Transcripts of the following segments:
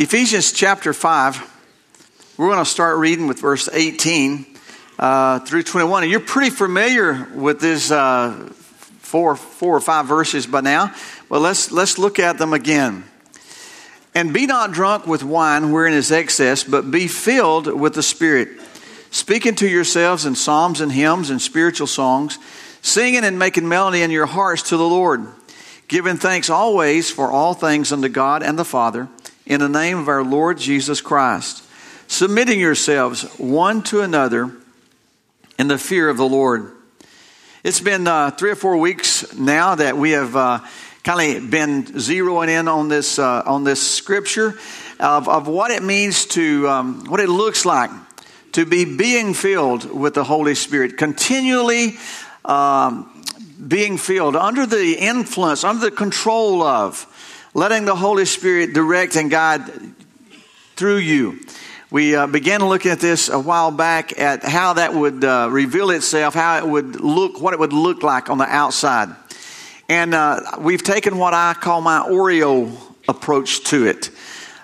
Ephesians chapter 5, we're going to start reading with verse 18 uh, through 21. And you're pretty familiar with these uh, four, four or five verses by now. Well, let's, let's look at them again. And be not drunk with wine wherein is excess, but be filled with the Spirit, speaking to yourselves in psalms and hymns and spiritual songs, singing and making melody in your hearts to the Lord, giving thanks always for all things unto God and the Father in the name of our Lord Jesus Christ, submitting yourselves one to another in the fear of the Lord. It's been uh, three or four weeks now that we have uh, kind of been zeroing in on this uh, on this scripture of, of what it means to um, what it looks like to be being filled with the Holy Spirit, continually um, being filled under the influence, under the control of letting the Holy Spirit direct and guide through you. We uh, began looking at this a while back at how that would uh, reveal itself, how it would look, what it would look like on the outside. And uh, we've taken what I call my Oreo approach to it.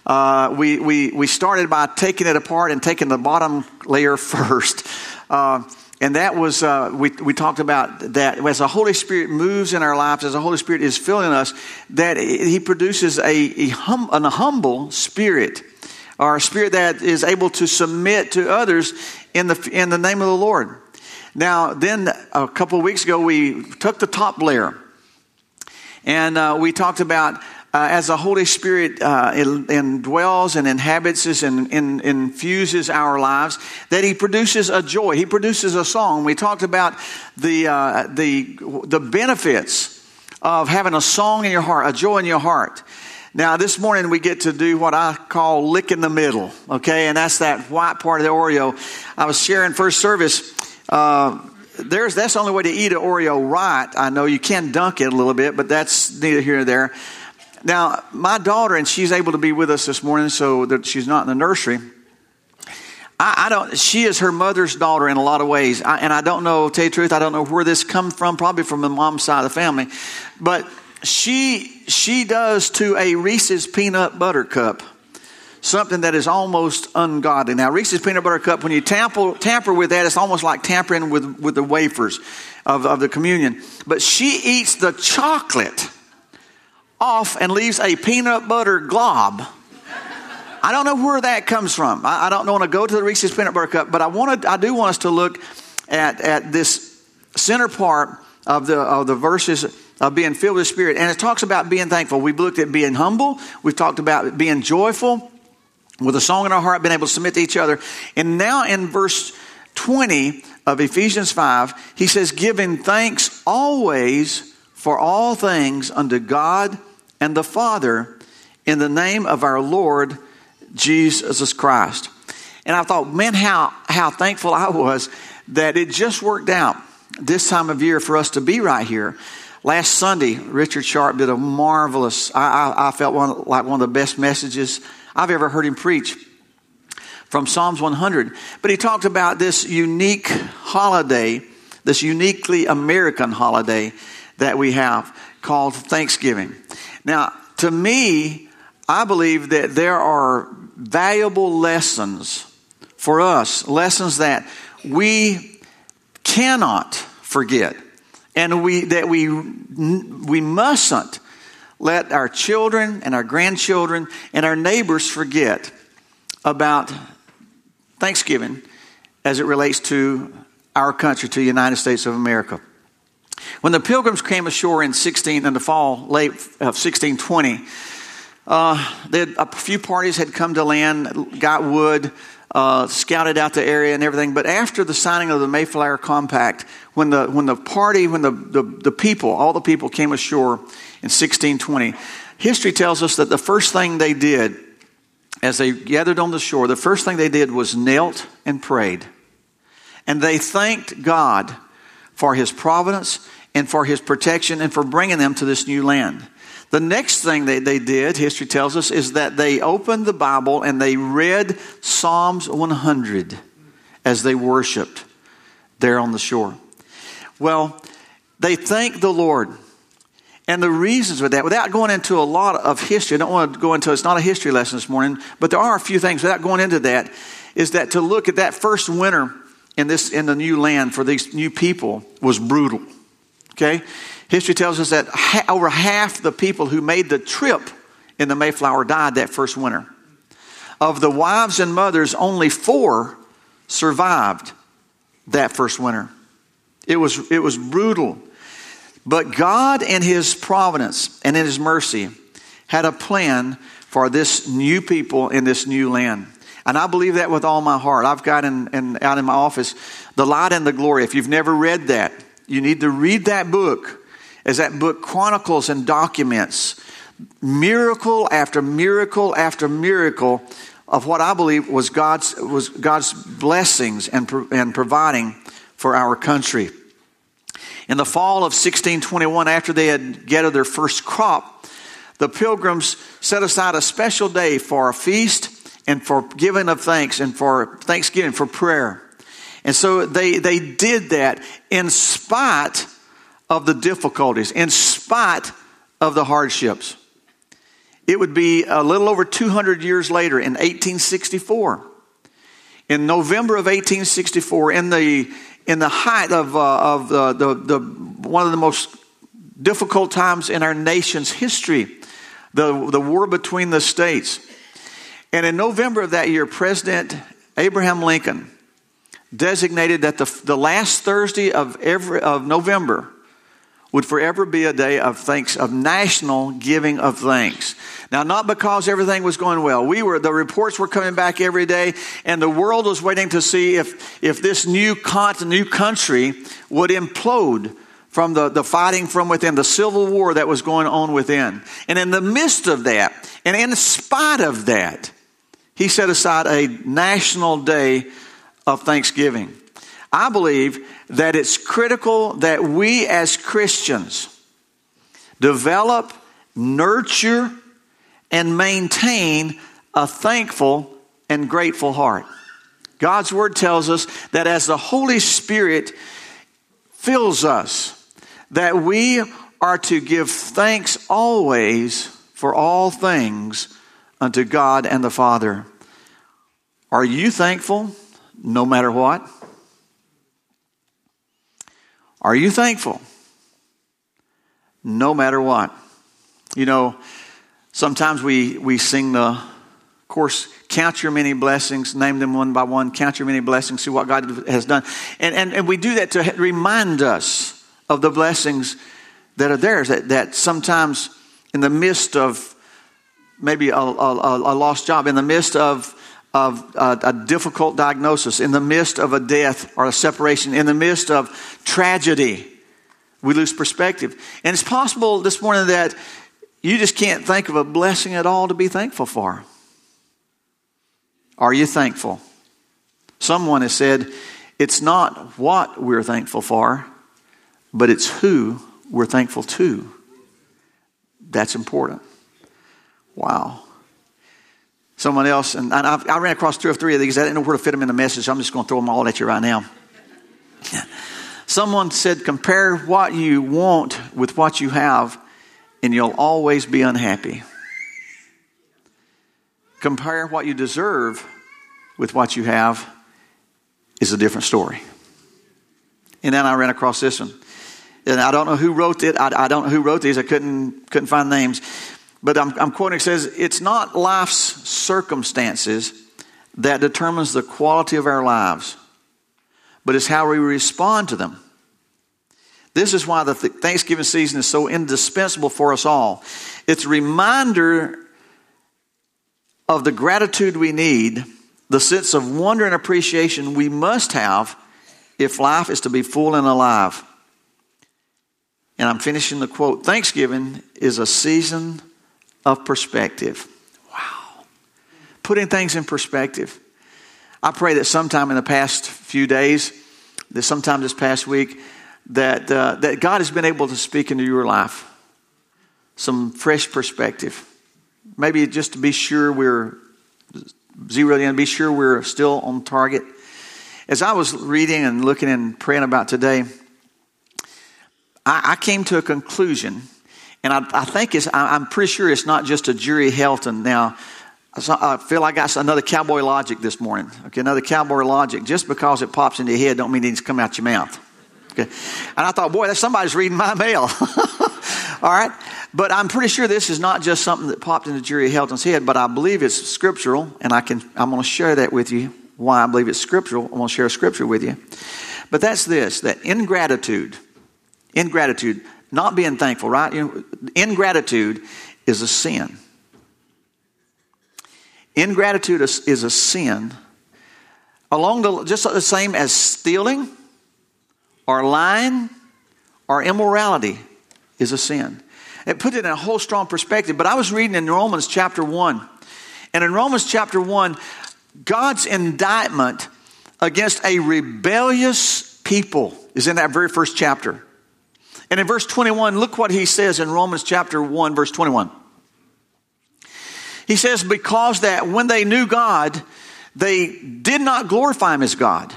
Uh, we, we, we started by taking it apart and taking the bottom layer first. And that was, uh, we, we talked about that as the Holy Spirit moves in our lives, as the Holy Spirit is filling us, that He produces a, a, hum, a humble spirit, or a spirit that is able to submit to others in the, in the name of the Lord. Now, then a couple of weeks ago, we took the top layer and uh, we talked about uh, as the Holy Spirit uh, indwells and inhabits us and, infuses our lives, that He produces a joy. He produces a song. We talked about the, uh, the, the benefits of having a song in your heart, a joy in your heart. Now, this morning we get to do what I call lick in the middle, okay? And that's that white part of the Oreo. I was sharing first service. Uh, there's that's the only way to eat an Oreo right. I know you can dunk it a little bit, but that's neither here nor there. Now, my daughter, and she's able to be with us this morning, so that she's not in the nursery. I, I don't. She is her mother's daughter in a lot of ways, I, and I don't know. Tell you the truth, I don't know where this comes from. Probably from the mom's side of the family, but she she does to a Reese's peanut butter cup something that is almost ungodly. Now, Reese's peanut butter cup, when you tamper, tamper with that, it's almost like tampering with, with the wafers of, of the communion. But she eats the chocolate off and leaves a peanut butter glob. I don't know where that comes from. I, I don't want to go to the Reese's peanut butter cup, but I wanted, I do want us to look at, at this center part of the, of the verses of being filled with the Spirit. And it talks about being thankful. We've looked at being humble. We've talked about being joyful with a song in our heart, being able to submit to each other. And now in verse 20 of Ephesians 5, he says, giving thanks always for all things unto God and the Father in the name of our Lord Jesus Christ. And I thought, man, how, how thankful I was that it just worked out this time of year for us to be right here. Last Sunday, Richard Sharp did a marvelous, I, I, I felt one, like one of the best messages I've ever heard him preach from Psalms 100. But he talked about this unique holiday, this uniquely American holiday that we have called Thanksgiving. Now, to me, I believe that there are valuable lessons for us, lessons that we cannot forget and we that we we mustn't let our children and our grandchildren and our neighbors forget about Thanksgiving as it relates to our country, to the United States of America. When the pilgrims came ashore in 16 in the fall late of 1620, uh, had, a few parties had come to land, got wood, uh, scouted out the area and everything. But after the signing of the Mayflower Compact, when the when the party, when the, the, the people, all the people came ashore in 1620, history tells us that the first thing they did as they gathered on the shore, the first thing they did was knelt and prayed. And they thanked God for his providence and for his protection and for bringing them to this new land. The next thing that they did, history tells us, is that they opened the Bible and they read Psalms 100 as they worshiped there on the shore. Well, they thanked the Lord. And the reasons for that, without going into a lot of history, I don't want to go into it's not a history lesson this morning, but there are a few things without going into that, is that to look at that first winter in this in the new land for these new people was brutal. Okay? History tells us that ha- over half the people who made the trip in the Mayflower died that first winter. Of the wives and mothers, only four survived that first winter. It was, it was brutal. But God, in His providence and in His mercy, had a plan for this new people in this new land. And I believe that with all my heart. I've got in, in, out in my office The Light and the Glory. If you've never read that, you need to read that book as that book chronicles and documents miracle after miracle after miracle of what I believe was God's, was God's blessings and, and providing for our country. In the fall of 1621, after they had gathered their first crop, the pilgrims set aside a special day for a feast and for giving of thanks and for thanksgiving, for prayer. And so they, they did that in spite of the difficulties, in spite of the hardships. It would be a little over 200 years later in 1864. In November of 1864, in the, in the height of, uh, of the, the, the, one of the most difficult times in our nation's history, the, the war between the states. And in November of that year, President Abraham Lincoln designated that the, the last Thursday of, every, of November would forever be a day of thanks, of national giving of thanks. Now, not because everything was going well. We were, the reports were coming back every day, and the world was waiting to see if, if this new continent, new country would implode from the, the fighting from within, the civil war that was going on within. And in the midst of that, and in spite of that, he set aside a national day of thanksgiving. I believe that it's critical that we as Christians develop, nurture, and maintain a thankful and grateful heart. God's Word tells us that as the Holy Spirit fills us, that we are to give thanks always for all things unto God and the Father. Are you thankful no matter what? Are you thankful? No matter what. You know, sometimes we, we sing the course, count your many blessings, name them one by one, count your many blessings, see what God has done. And, and, and we do that to remind us of the blessings that are there, that, that sometimes in the midst of maybe a, a, a lost job, in the midst of of a, a, difficult diagnosis, in the midst of a death or a separation, in the midst of tragedy, we lose perspective. And it's possible this morning that you just can't think of a blessing at all to be thankful for. Are you thankful? Someone has said, it's not what we're thankful for, but it's who we're thankful to. That's important. Wow. Someone else, and I, I ran across two or three of these. I didn't know where to fit them in the message. So I'm just going to throw them all at you right now. Someone said, compare what you want with what you have, and you'll always be unhappy. Compare what you deserve with what you have is a different story. And then I ran across this one. And I don't know who wrote it. I, I don't know who wrote these. I couldn't, couldn't find names. But I'm, I'm quoting, it says, it's not life's circumstances that determines the quality of our lives, but it's how we respond to them. This is why the Thanksgiving season is so indispensable for us all. It's a reminder of the gratitude we need, the sense of wonder and appreciation we must have if life is to be full and alive. And I'm finishing the quote Thanksgiving is a season of perspective. Wow. Putting things in perspective. I pray that sometime in the past few days, that sometime this past week, that, uh, that God has been able to speak into your life some fresh perspective. Maybe just to be sure we're zeroed in, be sure we're still on target. As I was reading and looking and praying about today, I, I came to a conclusion And I, I think it's, I, I'm pretty sure it's not just a Jerry Helton. Now, I feel like I got another cowboy logic this morning. Okay, another cowboy logic. Just because it pops into your head don't mean it needs to come out your mouth. Okay. And I thought, boy, that somebody's reading my mail. All right. But I'm pretty sure this is not just something that popped into Jerry Helton's head, but I believe it's scriptural, and I can I'm going to share that with you. Why I believe it's scriptural. I'm going to share a scripture with you. But that's this: that ingratitude, ingratitude, not being thankful, right? You know, ingratitude is a sin. Ingratitude is, is a sin, along the just the same as stealing, or lying, or immorality is a sin. It put it in a whole strong perspective. But I was reading in Romans chapter 1. And in Romans chapter 1, God's indictment against a rebellious people is in that very first chapter. And in verse 21, look what he says in Romans chapter 1, verse 21. He says, Because that when they knew God, they did not glorify him as God.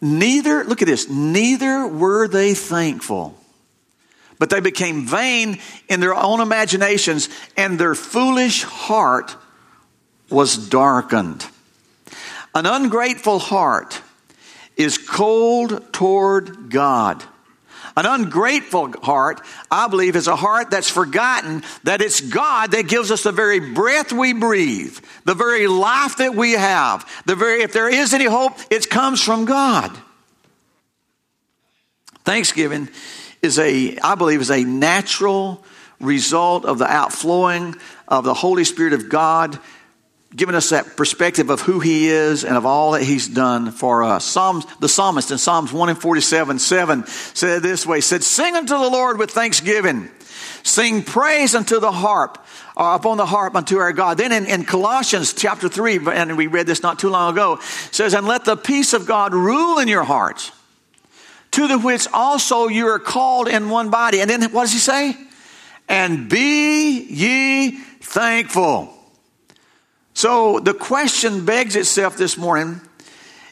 Neither, look at this, neither were they thankful but they became vain in their own imaginations, and their foolish heart was darkened. An ungrateful heart is cold toward God. An ungrateful heart, I believe, is a heart that's forgotten that it's God that gives us the very breath we breathe, the very life that we have. The very if there is any hope, it comes from God. Thanksgiving is a, I believe, is a natural result of the outflowing of the Holy Spirit of God, giving us that perspective of who He is and of all that He's done for us. Psalms, the psalmist in Psalms 1 and 47, 7 said this way, said, Sing unto the Lord with thanksgiving. Sing praise unto the harp, uh, upon the harp unto our God. Then in, in Colossians chapter 3, and we read this not too long ago, says, And let the peace of God rule in your hearts to the which also you are called in one body. And then what does he say? And be ye thankful. So the question begs itself this morning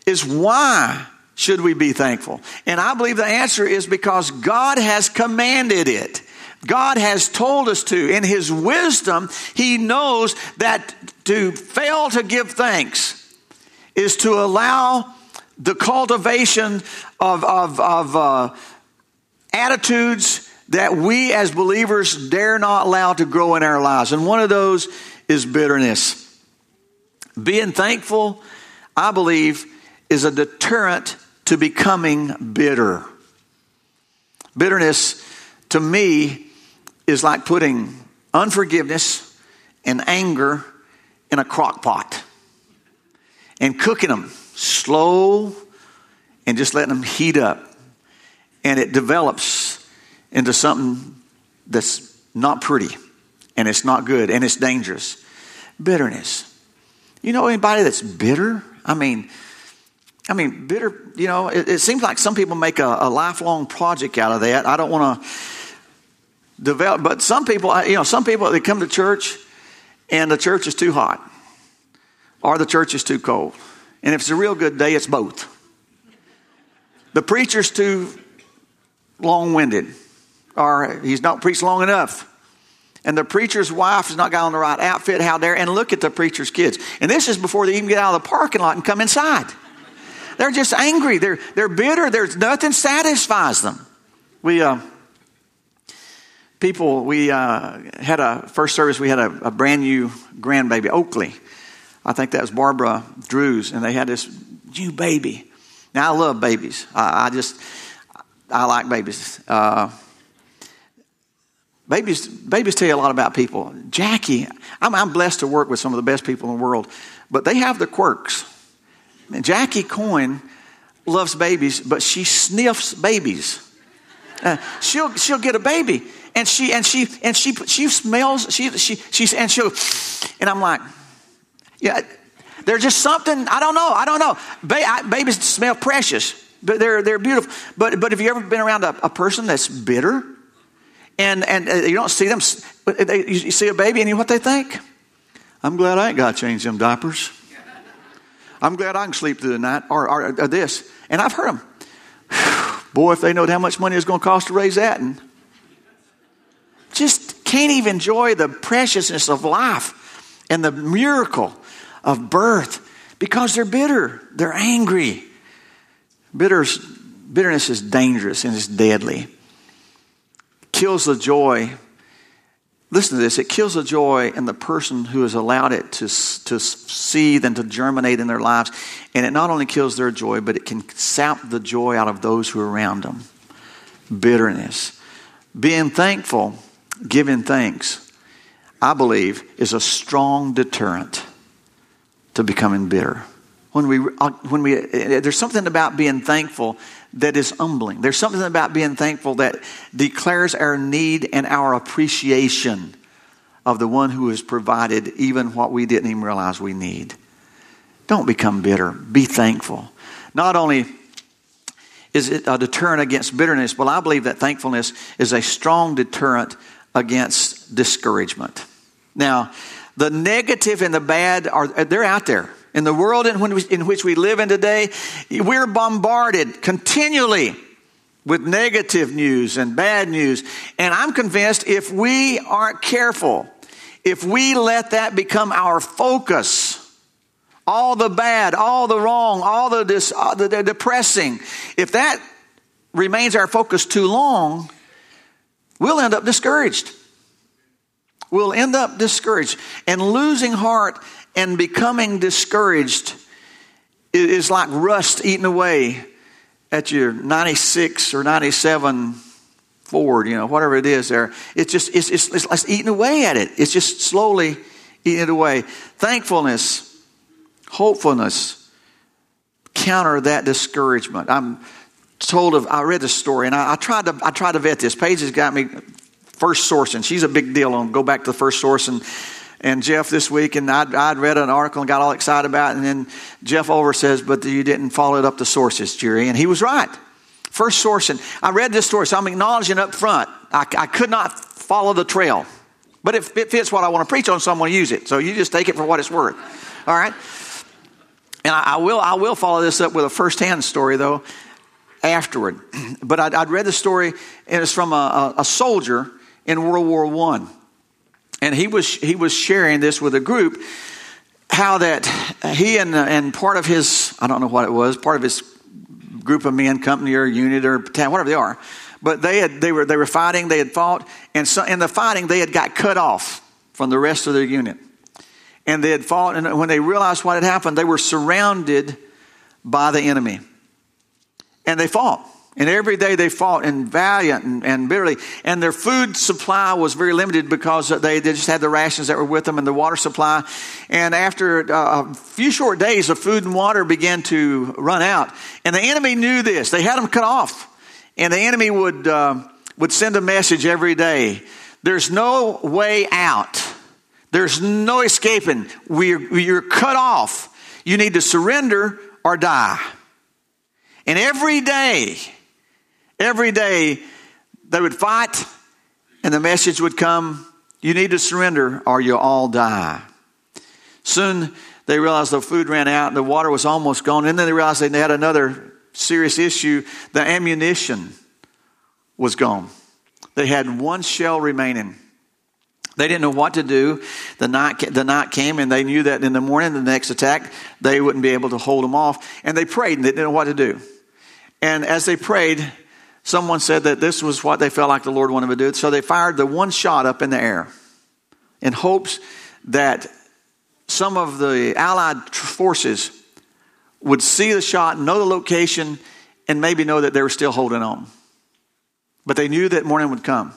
is why should we be thankful? And I believe the answer is because God has commanded it. God has told us to. In His wisdom, He knows that to fail to give thanks is to allow the cultivation of, of, of uh, attitudes that we as believers dare not allow to grow in our lives. And one of those is bitterness. Being thankful, I believe, is a deterrent to becoming bitter. Bitterness, to me, is like putting unforgiveness and anger in a crock pot and cooking them slow and just letting them heat up. And it develops into something that's not pretty and it's not good and it's dangerous. Bitterness. You know anybody that's bitter? I mean, I mean, bitter, you know, it, it seems like some people make a, a, lifelong project out of that. I don't want to develop, but some people, you know, some people, they come to church and the church is too hot or the church is too cold. And if it's a real good day, it's both. The preacher's too long winded, or he's not preached long enough. And the preacher's wife has not got on the right outfit, how dare, and look at the preacher's kids. And this is before they even get out of the parking lot and come inside. They're just angry. They're, they're bitter. There's nothing satisfies them. We, uh, people, we uh, had a first service, we had a, a brand new grandbaby, Oakley. I think that was Barbara Drews, and they had this new baby. Now, I love babies. I, I just, I like babies. Uh, babies, babies tell you a lot about people. Jackie, I'm, I'm blessed to work with some of the best people in the world, but they have their quirks. And Jackie Coyne loves babies, but she sniffs babies. Uh, she'll she'll get a baby, and she and she and she she smells she she she's and she'll, and I'm like, yeah, there's just something, I don't know, I don't know. Ba- I, babies smell precious, but they're, they're beautiful. But, but have you ever been around a, a person that's bitter? And, and uh, you don't see them, they, you see a baby and you know what they think? I'm glad I ain't got to change them diapers. I'm glad I can sleep through the night, or, or, or this. And I've heard them, Boy, if they know how much money it's going to cost to raise that, and just can't even enjoy the preciousness of life and the miracle of birth because they're bitter, they're angry. Bitters, bitterness is dangerous and it's deadly. Kills the joy. Listen to this it kills the joy in the person who has allowed it to, to seethe and to germinate in their lives. And it not only kills their joy, but it can sap the joy out of those who are around them. Bitterness. Being thankful, giving thanks, I believe, is a strong deterrent to becoming bitter. When we, uh, when we, there's something about being thankful that is humbling. There's something about being thankful that declares our need and our appreciation of the one who has provided even what we didn't even realize we need. Don't become bitter. Be thankful. Not only is it a deterrent against bitterness, but I believe that thankfulness is a strong deterrent against discouragement. Now, the negative and the bad are they're out there. In the world in, in which we live in today, we're bombarded continually with negative news and bad news. And I'm convinced if we aren't careful, if we let that become our focus, all the bad, all the wrong, all the, dis, uh, the, the depressing, if that remains our focus too long, we'll end up discouraged We'll end up discouraged. And losing heart and becoming discouraged is like rust eating away at your 96 or 97 Ford, you know, whatever it is there. It's just, it's, it's, it's, it's eating away at it. It's just slowly eating it away. Thankfulness, hopefulness counter that discouragement. I'm told of, I read the story and I, I, tried to, I tried to vet this. Paige has got me First Source, and she's a big deal on go back to the First Source and and Jeff this week, and I'd, I'd, read an article and got all excited about it, and then Jeff over says, but you didn't follow it up the sources, Jerry, and he was right. First source, and I read this story, so I'm acknowledging up front, I, I could not follow the trail. But if it fits what I want to preach on, so I'm going to use it. So you just take it for what it's worth. All right? And I, I will, I will follow this up with a first-hand story, though, afterward. But I'd, I'd read the story, and it's from a, a, a soldier in World War One, and he was he was sharing this with a group how that he and and part of his I don't know what it was part of his group of men, company or unit or town whatever they are, but they had they were they were fighting, they had fought, and so in the fighting they had got cut off from the rest of their unit, and they had fought, and when they realized what had happened, they were surrounded by the enemy, and they fought. And every day they fought and valiant and, and bitterly. And their food supply was very limited because they, they just had the rations that were with them and the water supply. And after uh, a few short days, the food and water began to run out. And the enemy knew this. They had them cut off. And the enemy would, uh, would send a message every day. There's no way out. There's no escaping. We're, you're cut off. You need to surrender or die. And every day, Every day they would fight, and the message would come you need to surrender or you'll all die. Soon they realized the food ran out and the water was almost gone. And then they realized they had another serious issue the ammunition was gone. They had one shell remaining. They didn't know what to do. The night, the night came, and they knew that in the morning, the next attack, they wouldn't be able to hold them off. And they prayed, and they didn't know what to do. And as they prayed, someone said that this was what they felt like the Lord wanted to do. So they fired the one shot up in the air in hopes that some of the Allied forces would see the shot, know the location, and maybe know that they were still holding on. But they knew that morning would come.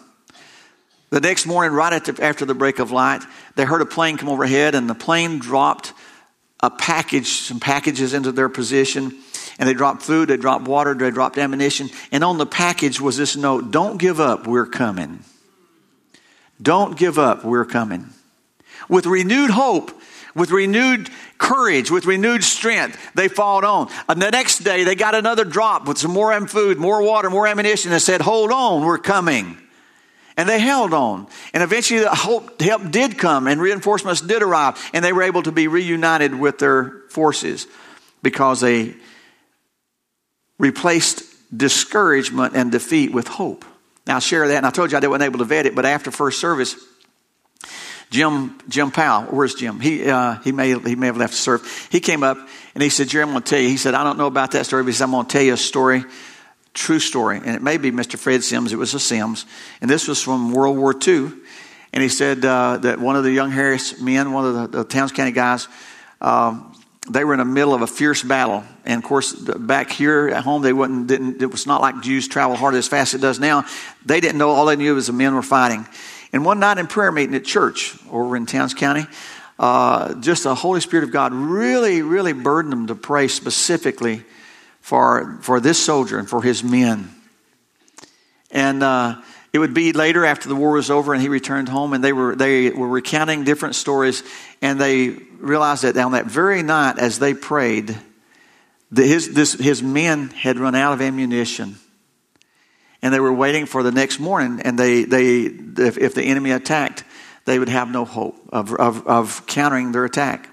The next morning, right after the break of light, they heard a plane come overhead, and the plane dropped a package, some packages into their position and they dropped food, they dropped water, they dropped ammunition. And on the package was this note Don't give up, we're coming. Don't give up, we're coming. With renewed hope, with renewed courage, with renewed strength, they fought on. And the next day, they got another drop with some more food, more water, more ammunition, and said, Hold on, we're coming. And they held on. And eventually, the hope, help did come, and reinforcements did arrive, and they were able to be reunited with their forces because they replaced discouragement and defeat with hope. Now, I'll share that, and I told you I wasn't able to vet it, but after first service, Jim Jim Powell, where's Jim? He uh, he may he may have left to serve. He came up and he said, "Jerry, I'm going to tell you." He said, "I don't know about that story, but I'm going to tell you a story, true story, and it may be Mr. Fred Sims. It was a Sims, and this was from World War II." And he said uh, that one of the Young Harris men, one of the, the Towns County guys, um, they were in the middle of a fierce battle. And of course, back here at home, they wouldn't, didn't, it was not like Jews travel hard as fast as it does now. They didn't know, all they knew was the men were fighting. And one night in prayer meeting at church over in Towns County, uh, just the Holy Spirit of God really, really burdened them to pray specifically for, for this soldier and for his men. And uh, it would be later after the war was over and he returned home, and they were, they were recounting different stories, and they realized that on that very night, as they prayed, that his, this, his men had run out of ammunition. And they were waiting for the next morning, and they, they if, if the enemy attacked, they would have no hope of, of, of countering their attack.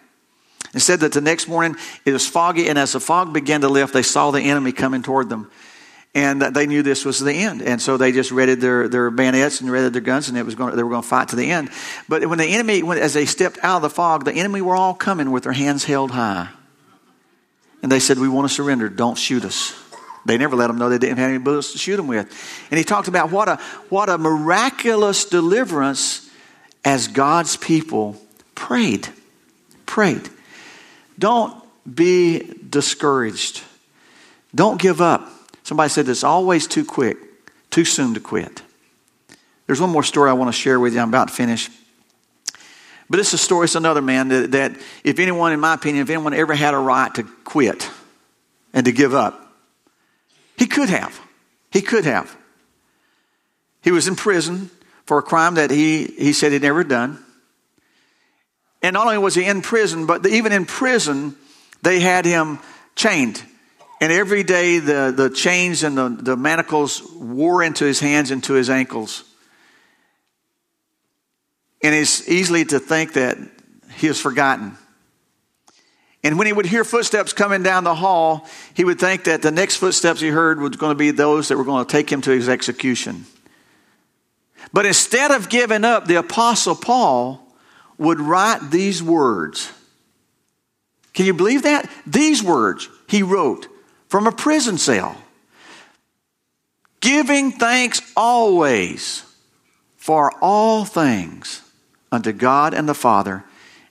It said that the next morning it was foggy, and as the fog began to lift, they saw the enemy coming toward them and they knew this was the end. And so they just readied their, their bayonets and readied their guns, and it was going, they were going to fight to the end. But when the enemy, when, as they stepped out of the fog, the enemy were all coming with their hands held high. And they said, We want to surrender. Don't shoot us. They never let them know they didn't have any bullets to shoot them with. And he talked about what a, what a miraculous deliverance as God's people prayed. Prayed. Don't be discouraged. Don't give up. Somebody said it's always too quick, too soon to quit. There's one more story I want to share with you. I'm about to finish. But it's a story, it's another man that, that, if anyone, in my opinion, if anyone ever had a right to quit and to give up, he could have. He could have. He was in prison for a crime that he, he said he'd never done. And not only was he in prison, but even in prison, they had him chained and every day the, the chains and the, the manacles wore into his hands and to his ankles. And it's easily to think that he was forgotten. And when he would hear footsteps coming down the hall, he would think that the next footsteps he heard was going to be those that were going to take him to his execution. But instead of giving up, the Apostle Paul would write these words. Can you believe that? These words he wrote from a prison cell. Giving thanks always for all things unto God and the Father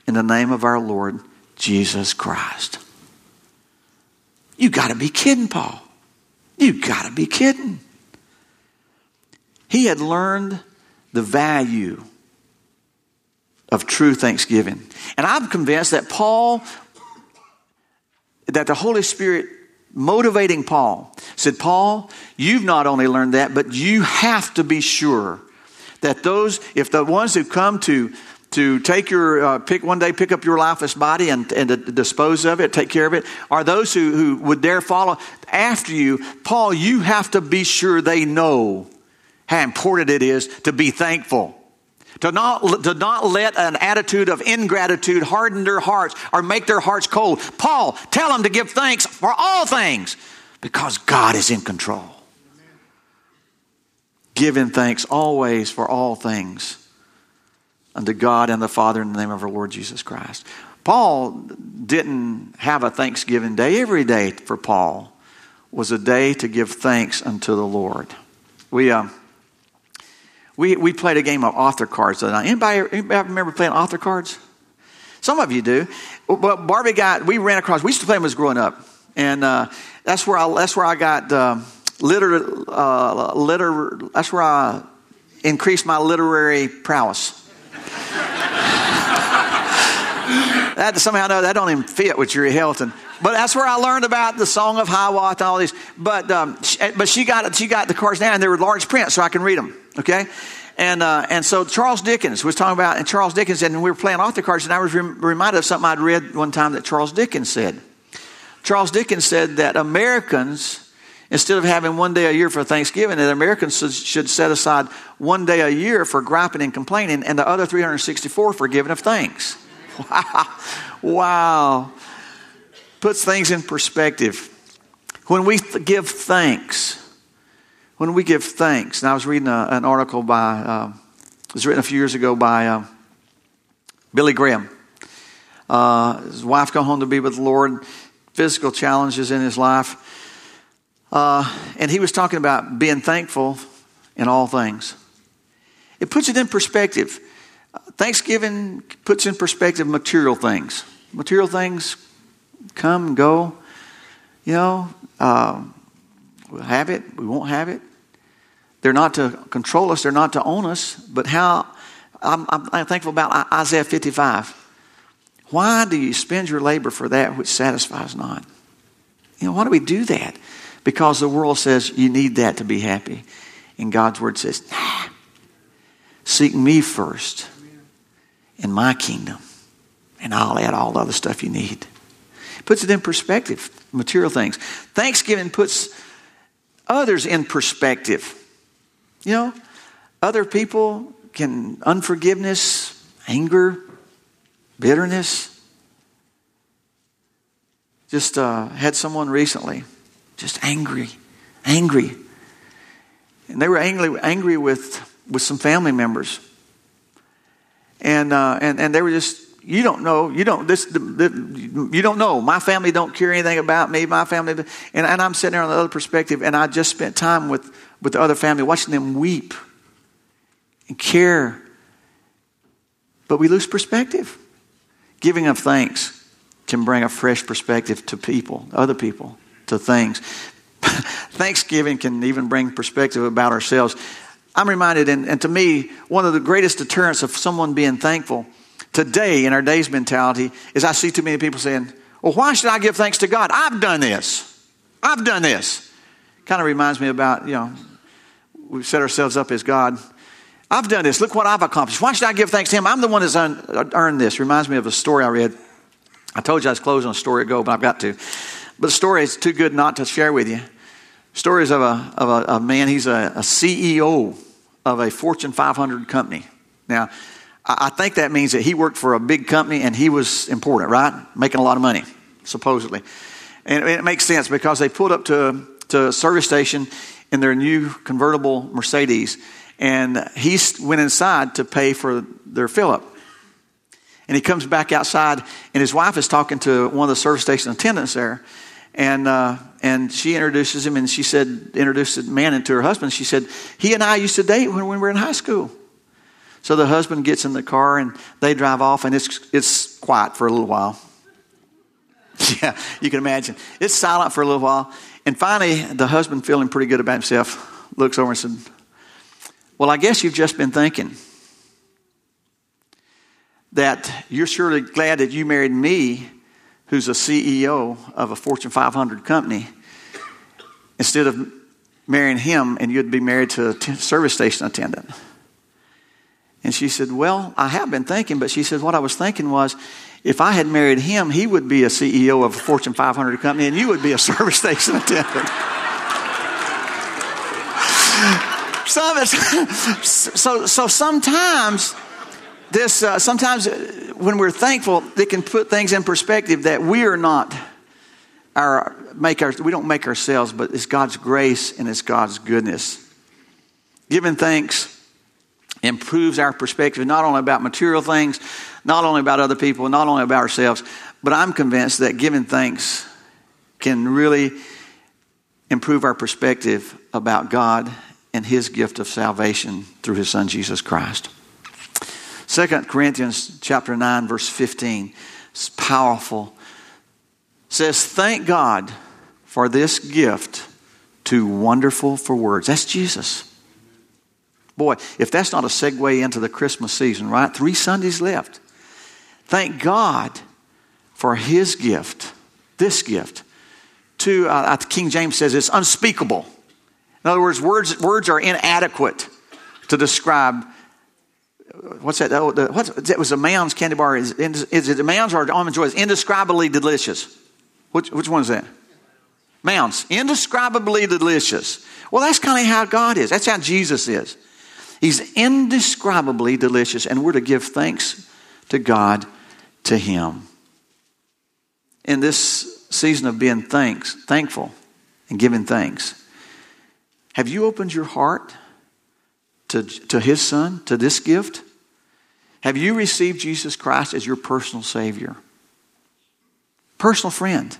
in the name of our Lord Jesus Christ. You got to be kidding, Paul. You got to be kidding. He had learned the value of true thanksgiving. And I'm convinced that Paul, that the Holy Spirit motivating Paul, said, Paul, you've not only learned that, but you have to be sure that those, if the ones who come to to take your uh, pick one day pick up your lifeless body and, and to dispose of it take care of it are those who, who would dare follow after you paul you have to be sure they know how important it is to be thankful to not, to not let an attitude of ingratitude harden their hearts or make their hearts cold. Paul, tell them to give thanks for all things because God is in control. Giving thanks always for all things unto God and the Father in the name of our Lord Jesus Christ. Paul didn't have a Thanksgiving day. Every day for Paul was a day to give thanks unto the Lord. We, uh, we, we played a game of author cards the night. Anybody, anybody remember playing author cards? Some of you do. But Barbie got, we ran across, we used to play them as growing up. And uh, that's, where I, that's where I got uh, liter, uh, liter, that's where I increased my literary prowess. that somehow no, that don't even fit with Jerry Helton. But that's where I learned about the Song of Hiawatha and all these. But um, she, but she got she got the cards now, and they were large print, so I can read them. Okay, and uh, and so Charles Dickens was talking about, and Charles Dickens and we were playing author cards, and I was reminded of something I'd read one time that Charles Dickens said. Charles Dickens said that Americans. Instead of having one day a year for Thanksgiving, that Americans should set aside one day a year for griping and complaining, and the other 364 for giving of thanks. Wow. Wow puts things in perspective. When we th- give thanks, when we give thanks, and I was reading a, an article by, uh, it was written a few years ago by uh, Billy Graham. Uh, his wife got home to be with the Lord, physical challenges in his life. Uh, and he was talking about being thankful in all things. It puts it in perspective. Thanksgiving puts in perspective material things. Material things come and go. You know, uh, we'll have it, we won't have it. They're not to control us, they're not to own us. But how, I'm, I'm thankful about Isaiah 55. Why do you spend your labor for that which satisfies not? You know, why do we do that? Because the world says you need that to be happy. And God's word says, nah, seek me first in my kingdom, and I'll add all the other stuff you need. Puts it in perspective, material things. Thanksgiving puts others in perspective. You know, other people can, unforgiveness, anger, bitterness. Just uh, had someone recently, just angry, angry. And they were angry, angry with, with some family members. And, uh, and, and they were just you don't know you don't this the, the, you don't know. My family don't care anything about me. My family and, and i'm sitting there on the other perspective and i just spent time with with the other family watching them weep and care. But we lose perspective. Giving of thanks can bring a fresh perspective to people other people to things. Thanksgiving can even bring perspective about ourselves. I'm reminded and, and to me one of the greatest deterrents of someone being thankful today in our day's mentality is I see too many people saying, Well, why should I give thanks to God? I've done this. I've done this. Kind of reminds me about, you know, we've set ourselves up as God. I've done this. Look what I've accomplished. Why should I give thanks to Him? I'm the one that's uh, earned this. Reminds me of a story I read. I told you I was closing a story ago, but I've got to. But the story is too good not to share with you. Stories of a, of a, a man, he's a, a CEO of a Fortune 500 company. Now, I think that means that he worked for a big company and he was important, right? Making a lot of money, supposedly. And it makes sense because they pulled up to, to a service station in their new convertible Mercedes and he went inside to pay for their fill up. And he comes back outside and his wife is talking to one of the service station attendants there. And, uh, and she introduces him and she said, introduced the man into her husband. She said, he and I used to date when we were in high school. So the husband gets in the car and they drive off, and it's, it's quiet for a little while. Yeah, you can imagine. It's silent for a little while. And finally, the husband, feeling pretty good about himself, looks over and says, Well, I guess you've just been thinking that you're surely glad that you married me, who's a CEO of a Fortune 500 company, instead of marrying him and you'd be married to a service station attendant. And she said, Well, I have been thinking, but she said, What I was thinking was, if I had married him, he would be a CEO of a Fortune 500 company, and you would be a service station attendant. so, so, so sometimes this, uh, sometimes when we're thankful, it can put things in perspective that we are not our make our we don't make ourselves, but it's God's grace and it's God's goodness. Giving thanks improves our perspective not only about material things, not only about other people, not only about ourselves, but I'm convinced that giving thanks can really improve our perspective about God and his gift of salvation through his son Jesus Christ. 2 Corinthians chapter 9 verse 15 is powerful. It says thank God for this gift too wonderful for words. That's Jesus. Boy, if that's not a segue into the Christmas season, right? Three Sundays left. Thank God for his gift, this gift. To, uh, King James says it's unspeakable. In other words, words, words are inadequate to describe what's that? Oh, the, what's, it was a Mounds candy bar. Is, is it Mounds or almond joy? It's indescribably delicious. Which, which one is that? Mounds. Indescribably delicious. Well, that's kind of how God is. That's how Jesus is. He's indescribably delicious, and we're to give thanks to God to Him. In this season of being thanks, thankful and giving thanks, Have you opened your heart to, to his son, to this gift? Have you received Jesus Christ as your personal Savior? Personal friend.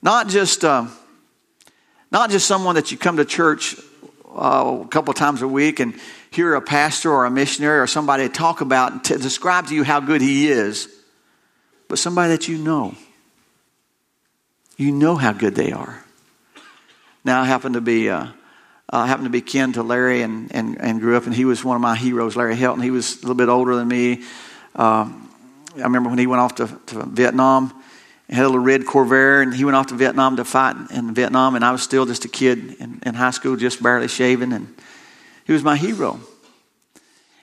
Not just, uh, not just someone that you come to church uh, a couple times a week and hear a pastor or a missionary or somebody talk about to describe to you how good he is, but somebody that you know. You know how good they are. Now, I happen to be uh, I happen to be kin to Larry and, and, and grew up, and he was one of my heroes, Larry Helton. He was a little bit older than me. Um, I remember when he went off to, to Vietnam, had a little red Corvair, and he went off to Vietnam to fight in Vietnam, and I was still just a kid in, in high school, just barely shaving, and he was my hero.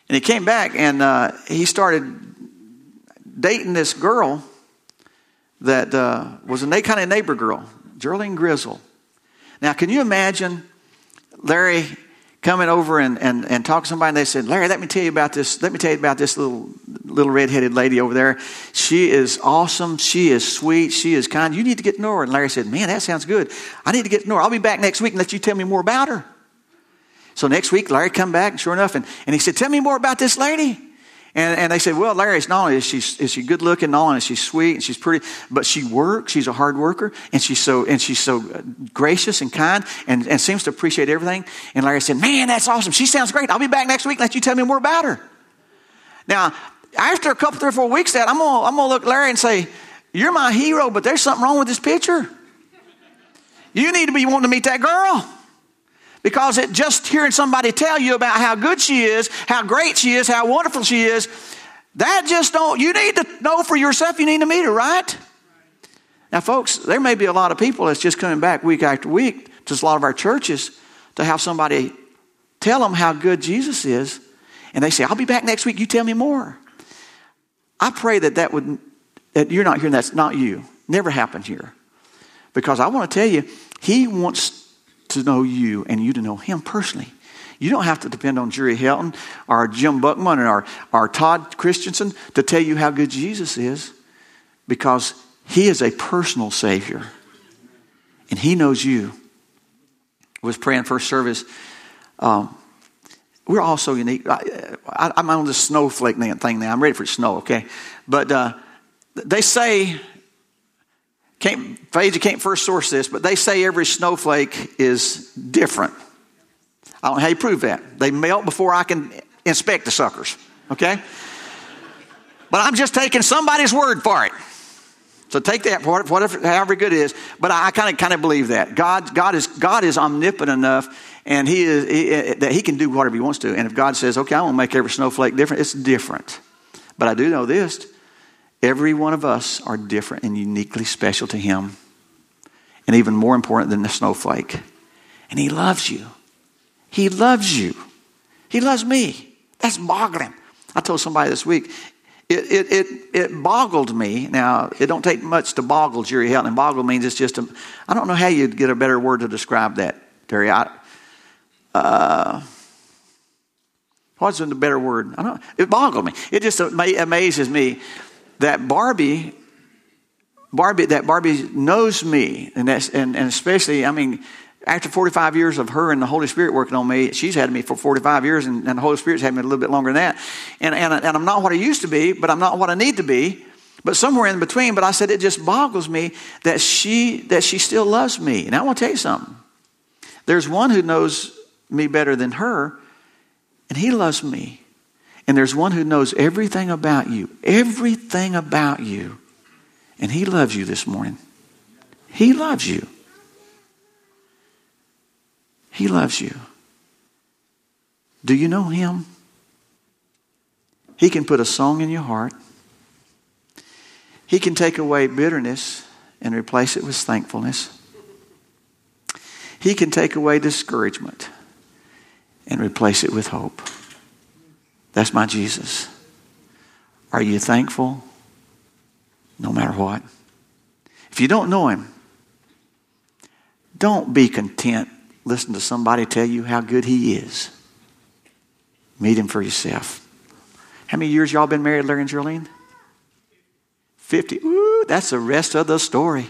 And he came back, and uh, he started dating this girl that uh, was a kind of neighbor girl, Geraldine Grizzle. Now, can you imagine Larry coming over and, and, and talking to somebody and they said, Larry, let me tell you about this. Let me tell you about this little little redheaded lady over there. She is awesome. She is sweet. She is kind. You need to get to know her. And Larry said, Man, that sounds good. I need to get to know her. I'll be back next week and let you tell me more about her. So next week, Larry come back, and sure enough, and, and he said, Tell me more about this lady. And, and they said, well, Larry, it's not only is she, is she good looking, not only is she sweet and she's pretty, but she works. She's a hard worker and she's so, and she's so uh, gracious and kind and, and seems to appreciate everything. And Larry said, man, that's awesome. She sounds great. I'll be back next week and let you tell me more about her. Now, after a couple, three or four weeks that, I'm going to I'm gonna look Larry and say, you're my hero, but there's something wrong with this picture. You need to be wanting to meet that girl. Because it just hearing somebody tell you about how good she is, how great she is, how wonderful she is, that just don't, you need to know for yourself, you need to meet her, right? Now, folks, there may be a lot of people that's just coming back week after week to a lot of our churches to have somebody tell them how good Jesus is, and they say, I'll be back next week, you tell me more. I pray that that would, that you're not hearing that's not you. Never happened here. Because I want to tell you, he wants to know you and you to know him personally. You don't have to depend on Jerry Helton or Jim Buckman or, or Todd Christensen to tell you how good Jesus is because he is a personal Savior and he knows you. I was praying first service. Um, we're all so unique. I, am on this snowflake thing now. I'm ready for snow, okay? But uh, they say can't, you can't first source this, but they say every snowflake is different. I don't know how you prove that. They melt before I can inspect the suckers, okay? But I'm just taking somebody's word for it. So take that, for whatever, however good it is. But I kind of kind of believe that God, God is God is omnipotent enough, and He is he, eh, eh, that He can do whatever He wants to. And if God says, "Okay, I want to make every snowflake different," it's different. But I do know this: Every one of us are different and uniquely special to Him, and even more important than the snowflake. And He loves you. He loves you. He loves me. That's boggling. I told somebody this week, it, it, it, it boggled me. Now, it don't take much to boggle Jerry Helton. And boggle means it's just a, I don't know how you'd get a better word to describe that, Terry. I, uh, what's the better word? I don't It boggled me. It just amazes me that Barbie, Barbie, that Barbie knows me, and that's and, and especially, I mean, after 45 years of her and the Holy Spirit working on me, she's had me for 45 years, and, and the Holy Spirit's had me a little bit longer than that. And, and, and I'm not what I used to be, but I'm not what I need to be, but somewhere in between. But I said it just boggles me that she that she still loves me. And I want to tell you something. There's one who knows me better than her, and he loves me. And there's one who knows everything about you, everything about you. And he loves you this morning. He loves you. He loves you. Do you know him? He can put a song in your heart. He can take away bitterness and replace it with thankfulness. He can take away discouragement and replace it with hope. That's my Jesus. Are you thankful? No matter what. If you don't know him, don't be content. Listen to somebody tell you how good he is. Meet him for yourself. How many years y'all been married, Larry and Jolene? 50. Ooh, that's the rest of the story.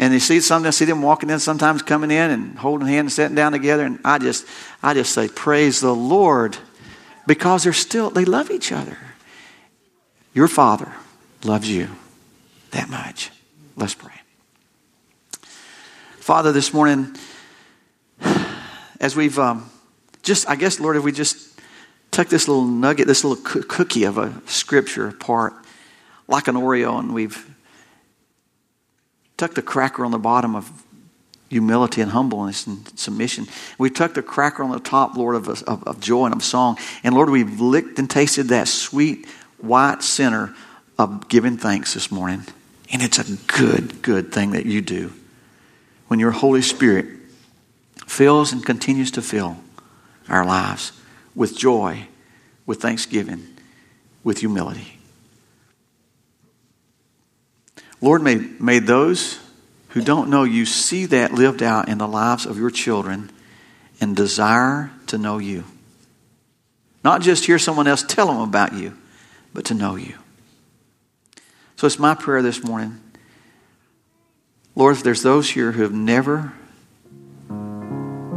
And you see something, I see them walking in, sometimes coming in and holding hands and sitting down together. And I just, I just say, praise the Lord, because they're still, they love each other. Your Father loves you that much. Let's pray. Father, this morning, as we've um, just, I guess, Lord, if we just took this little nugget, this little cookie of a scripture apart, like an Oreo, and we've tucked the cracker on the bottom of humility and humbleness and submission. We tucked the cracker on the top, Lord, of, of, of joy and of song. And Lord, we've licked and tasted that sweet white center of giving thanks this morning. And it's a good, good thing that you do when your Holy Spirit fills and continues to fill our lives with joy, with thanksgiving, with humility. Lord, may, may those who don't know you see that lived out in the lives of your children and desire to know you. Not just hear someone else tell them about you, but to know you. So it's my prayer this morning. Lord, if there's those here who have never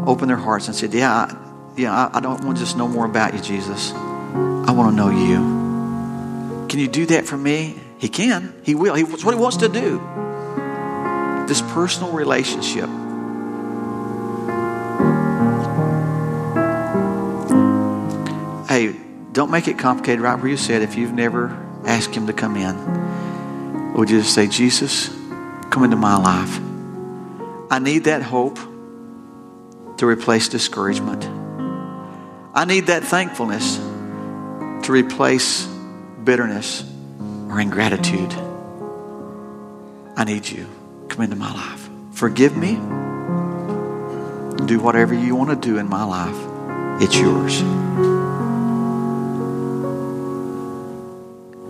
opened their hearts and said, Yeah, I, yeah, I, I don't want to just know more about you, Jesus. I want to know you. Can you do that for me? He can. He will. He, it's what he wants to do. This personal relationship. Hey, don't make it complicated right where you said if you've never asked him to come in. Would you just say, Jesus, come into my life? I need that hope to replace discouragement. I need that thankfulness to replace bitterness or ingratitude. I need you. Come into my life. Forgive me. Do whatever you want to do in my life. It's yours.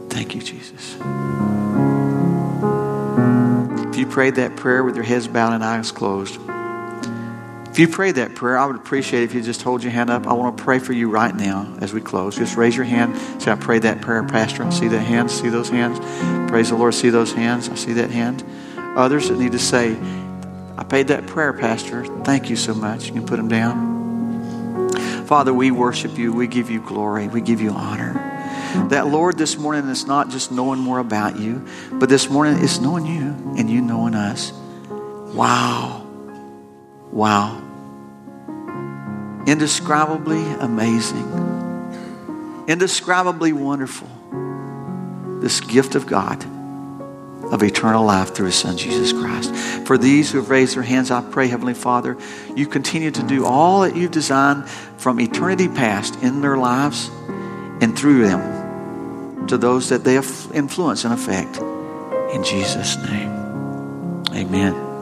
Thank you, Jesus. If you prayed that prayer with your heads bowed and eyes closed, if you prayed that prayer, I would appreciate if you just hold your hand up. I want to pray for you right now as we close. Just raise your hand. Say, I prayed that prayer, Pastor. I see that hand. See those hands. Praise the Lord. See those hands. I see that hand. Others that need to say, I paid that prayer, Pastor. Thank you so much. You can put them down. Father, we worship you. We give you glory. We give you honor. That, Lord, this morning is not just knowing more about you, but this morning is knowing you and you knowing us. Wow. Wow indescribably amazing, indescribably wonderful. This gift of God of eternal life through His Son, Jesus Christ. For these who have raised their hands, I pray, Heavenly Father, you continue to do all that you've designed from eternity past in their lives and through them to those that they influence and affect. In Jesus' name, amen.